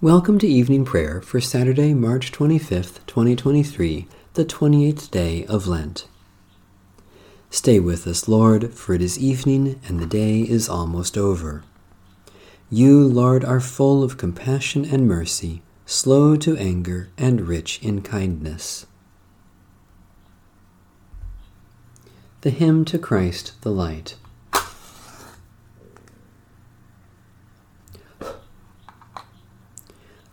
Welcome to evening prayer for Saturday, March 25th, 2023, the 28th day of Lent. Stay with us, Lord, for it is evening and the day is almost over. You, Lord, are full of compassion and mercy, slow to anger, and rich in kindness. The Hymn to Christ the Light.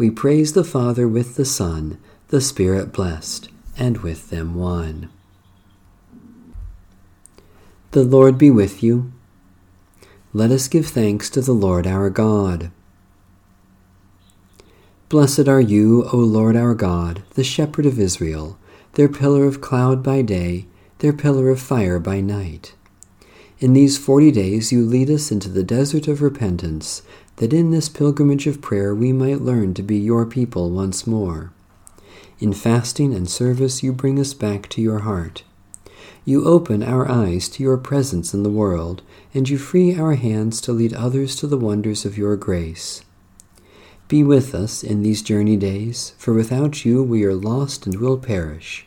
we praise the Father with the Son, the Spirit blessed, and with them one. The Lord be with you. Let us give thanks to the Lord our God. Blessed are you, O Lord our God, the Shepherd of Israel, their pillar of cloud by day, their pillar of fire by night. In these forty days you lead us into the desert of repentance, that in this pilgrimage of prayer we might learn to be your people once more. In fasting and service, you bring us back to your heart. You open our eyes to your presence in the world, and you free our hands to lead others to the wonders of your grace. Be with us in these journey days, for without you we are lost and will perish.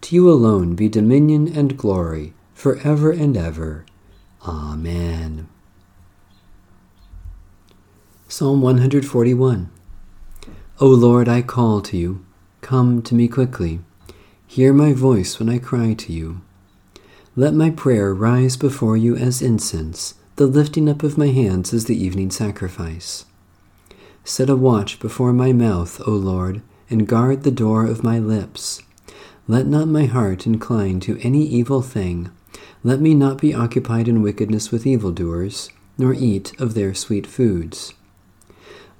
To you alone be dominion and glory, for ever and ever. Amen. Psalm 141 O Lord, I call to you. Come to me quickly. Hear my voice when I cry to you. Let my prayer rise before you as incense, the lifting up of my hands as the evening sacrifice. Set a watch before my mouth, O Lord, and guard the door of my lips. Let not my heart incline to any evil thing. Let me not be occupied in wickedness with evildoers, nor eat of their sweet foods.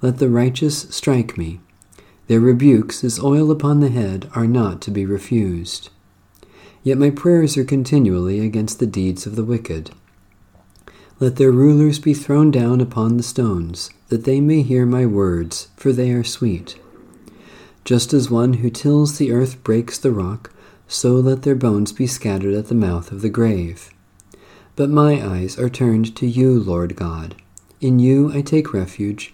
Let the righteous strike me. Their rebukes, as oil upon the head, are not to be refused. Yet my prayers are continually against the deeds of the wicked. Let their rulers be thrown down upon the stones, that they may hear my words, for they are sweet. Just as one who tills the earth breaks the rock, so let their bones be scattered at the mouth of the grave. But my eyes are turned to you, Lord God. In you I take refuge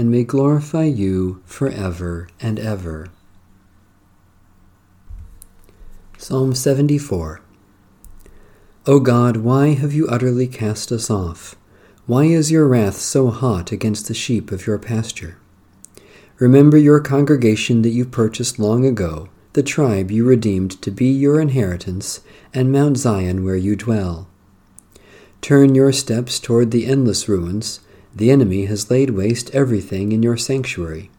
and may glorify you forever and ever. Psalm 74 O God, why have you utterly cast us off? Why is your wrath so hot against the sheep of your pasture? Remember your congregation that you purchased long ago, the tribe you redeemed to be your inheritance, and Mount Zion where you dwell. Turn your steps toward the endless ruins the enemy has laid waste everything in your sanctuary.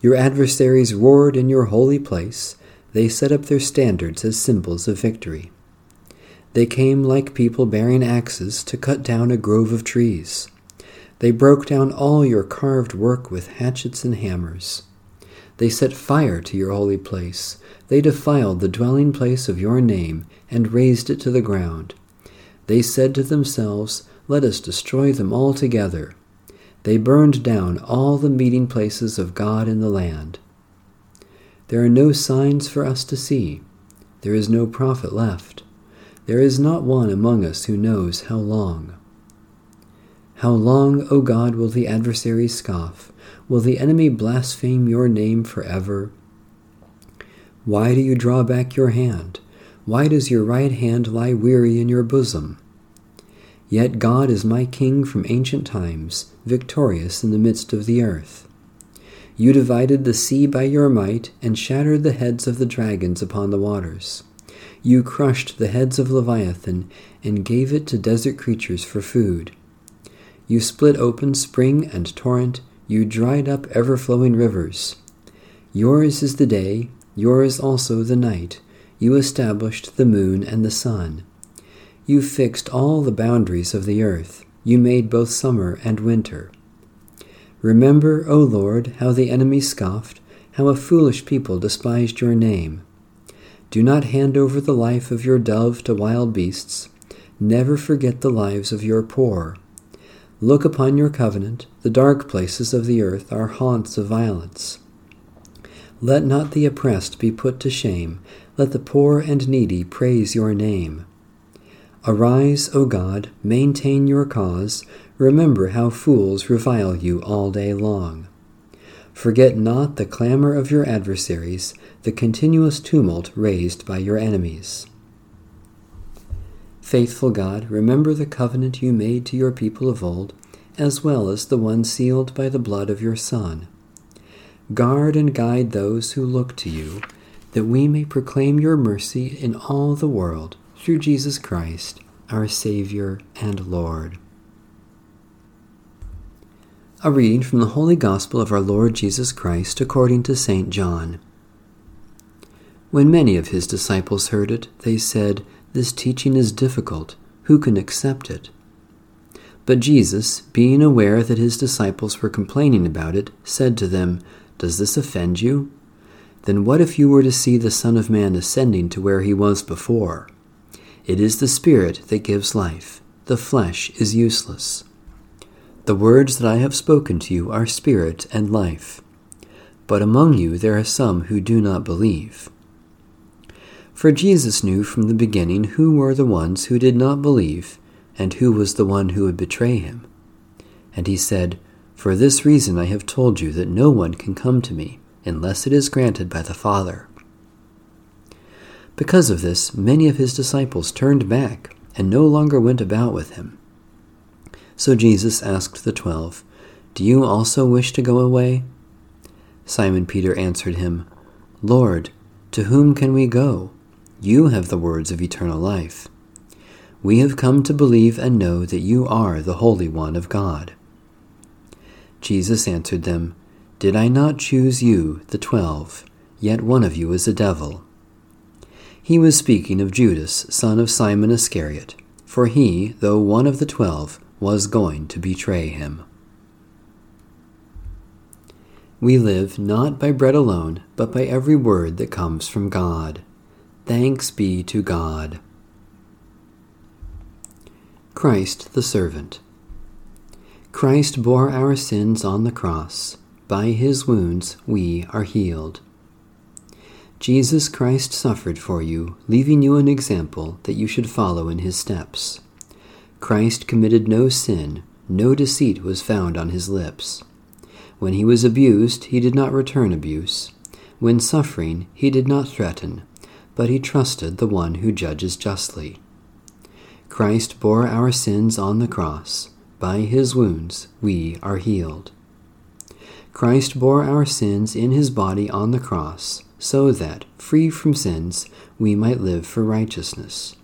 Your adversaries roared in your holy place. They set up their standards as symbols of victory. They came like people bearing axes to cut down a grove of trees. They broke down all your carved work with hatchets and hammers. They set fire to your holy place. They defiled the dwelling place of your name and razed it to the ground. They said to themselves, let us destroy them altogether. They burned down all the meeting places of God in the land. There are no signs for us to see. There is no prophet left. There is not one among us who knows how long. How long, O God, will the adversary scoff? Will the enemy blaspheme your name forever? Why do you draw back your hand? Why does your right hand lie weary in your bosom? Yet God is my King from ancient times, victorious in the midst of the earth. You divided the sea by your might, and shattered the heads of the dragons upon the waters. You crushed the heads of Leviathan and gave it to desert creatures for food. You split open spring and torrent, you dried up ever flowing rivers. Yours is the day, yours also the night. You established the moon and the sun. You fixed all the boundaries of the earth. You made both summer and winter. Remember, O Lord, how the enemy scoffed, how a foolish people despised your name. Do not hand over the life of your dove to wild beasts. Never forget the lives of your poor. Look upon your covenant. The dark places of the earth are haunts of violence. Let not the oppressed be put to shame. Let the poor and needy praise your name. Arise, O God, maintain your cause. Remember how fools revile you all day long. Forget not the clamor of your adversaries, the continuous tumult raised by your enemies. Faithful God, remember the covenant you made to your people of old, as well as the one sealed by the blood of your Son. Guard and guide those who look to you, that we may proclaim your mercy in all the world through Jesus Christ, our Savior and Lord. A reading from the Holy Gospel of our Lord Jesus Christ according to St. John. When many of his disciples heard it, they said, This teaching is difficult. Who can accept it? But Jesus, being aware that his disciples were complaining about it, said to them, Does this offend you? Then what if you were to see the Son of Man ascending to where he was before? It is the Spirit that gives life, the flesh is useless. The words that I have spoken to you are spirit and life. But among you there are some who do not believe. For Jesus knew from the beginning who were the ones who did not believe, and who was the one who would betray him. And he said, For this reason I have told you that no one can come to me unless it is granted by the Father. Because of this, many of his disciples turned back and no longer went about with him. So Jesus asked the twelve, Do you also wish to go away? Simon Peter answered him, Lord, to whom can we go? You have the words of eternal life. We have come to believe and know that you are the Holy One of God. Jesus answered them, Did I not choose you, the twelve? Yet one of you is a devil. He was speaking of Judas, son of Simon Iscariot, for he, though one of the twelve, was going to betray him. We live not by bread alone, but by every word that comes from God. Thanks be to God. Christ the Servant. Christ bore our sins on the cross. By his wounds we are healed. Jesus Christ suffered for you, leaving you an example that you should follow in his steps. Christ committed no sin, no deceit was found on his lips. When he was abused, he did not return abuse. When suffering, he did not threaten, but he trusted the one who judges justly. Christ bore our sins on the cross. By his wounds we are healed. Christ bore our sins in his body on the cross, so that, free from sins, we might live for righteousness.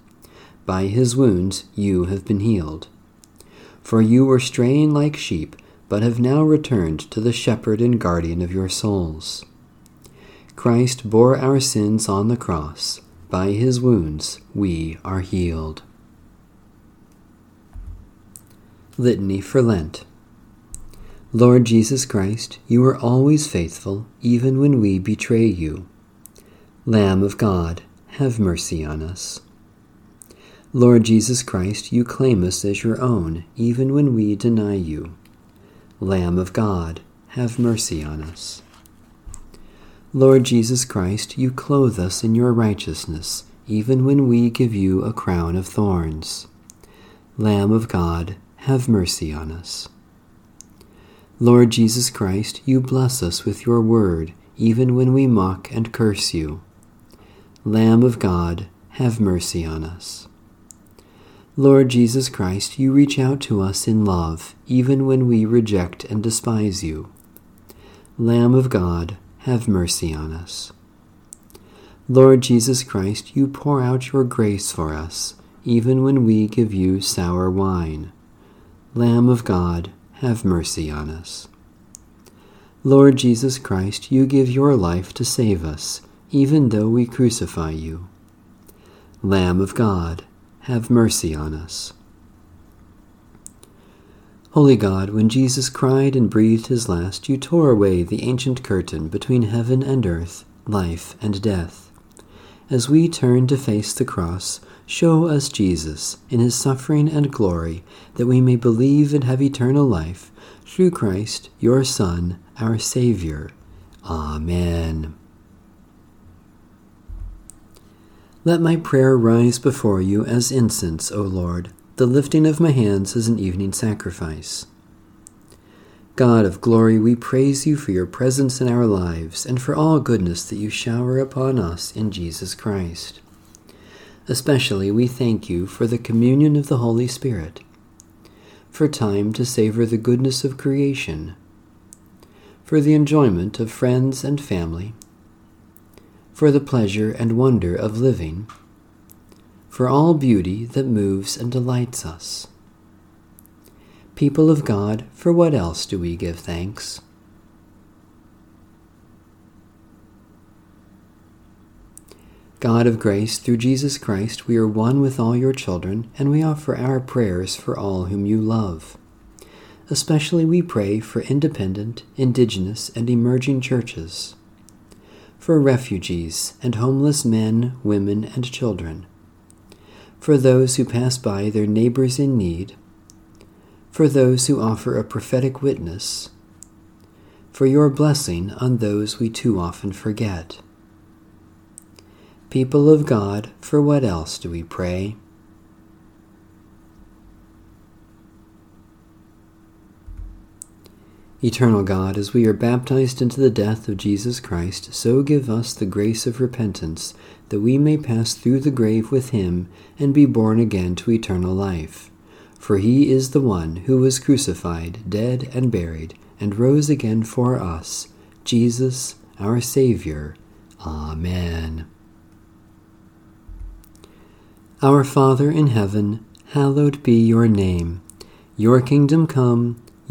By his wounds you have been healed. For you were straying like sheep, but have now returned to the shepherd and guardian of your souls. Christ bore our sins on the cross. By his wounds we are healed. Litany for Lent. Lord Jesus Christ, you are always faithful, even when we betray you. Lamb of God, have mercy on us. Lord Jesus Christ, you claim us as your own, even when we deny you. Lamb of God, have mercy on us. Lord Jesus Christ, you clothe us in your righteousness, even when we give you a crown of thorns. Lamb of God, have mercy on us. Lord Jesus Christ, you bless us with your word, even when we mock and curse you. Lamb of God, have mercy on us. Lord Jesus Christ, you reach out to us in love, even when we reject and despise you. Lamb of God, have mercy on us. Lord Jesus Christ, you pour out your grace for us, even when we give you sour wine. Lamb of God, have mercy on us. Lord Jesus Christ, you give your life to save us, even though we crucify you. Lamb of God, have mercy on us. Holy God, when Jesus cried and breathed his last, you tore away the ancient curtain between heaven and earth, life and death. As we turn to face the cross, show us Jesus in his suffering and glory, that we may believe and have eternal life, through Christ, your Son, our Savior. Amen. Let my prayer rise before you as incense, O Lord the lifting of my hands as an evening sacrifice. God of glory, we praise you for your presence in our lives and for all goodness that you shower upon us in Jesus Christ. Especially we thank you for the communion of the Holy Spirit, for time to savor the goodness of creation, for the enjoyment of friends and family, for the pleasure and wonder of living for all beauty that moves and delights us. People of God, for what else do we give thanks? God of grace, through Jesus Christ, we are one with all your children, and we offer our prayers for all whom you love. Especially we pray for independent, indigenous, and emerging churches, for refugees and homeless men, women, and children for those who pass by their neighbors in need, for those who offer a prophetic witness, for your blessing on those we too often forget. People of God, for what else do we pray? Eternal God, as we are baptized into the death of Jesus Christ, so give us the grace of repentance, that we may pass through the grave with him and be born again to eternal life. For he is the one who was crucified, dead, and buried, and rose again for us, Jesus, our Saviour. Amen. Our Father in heaven, hallowed be your name. Your kingdom come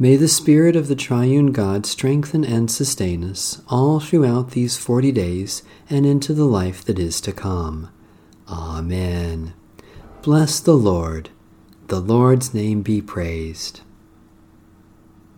May the Spirit of the Triune God strengthen and sustain us all throughout these forty days and into the life that is to come. Amen. Bless the Lord. The Lord's name be praised.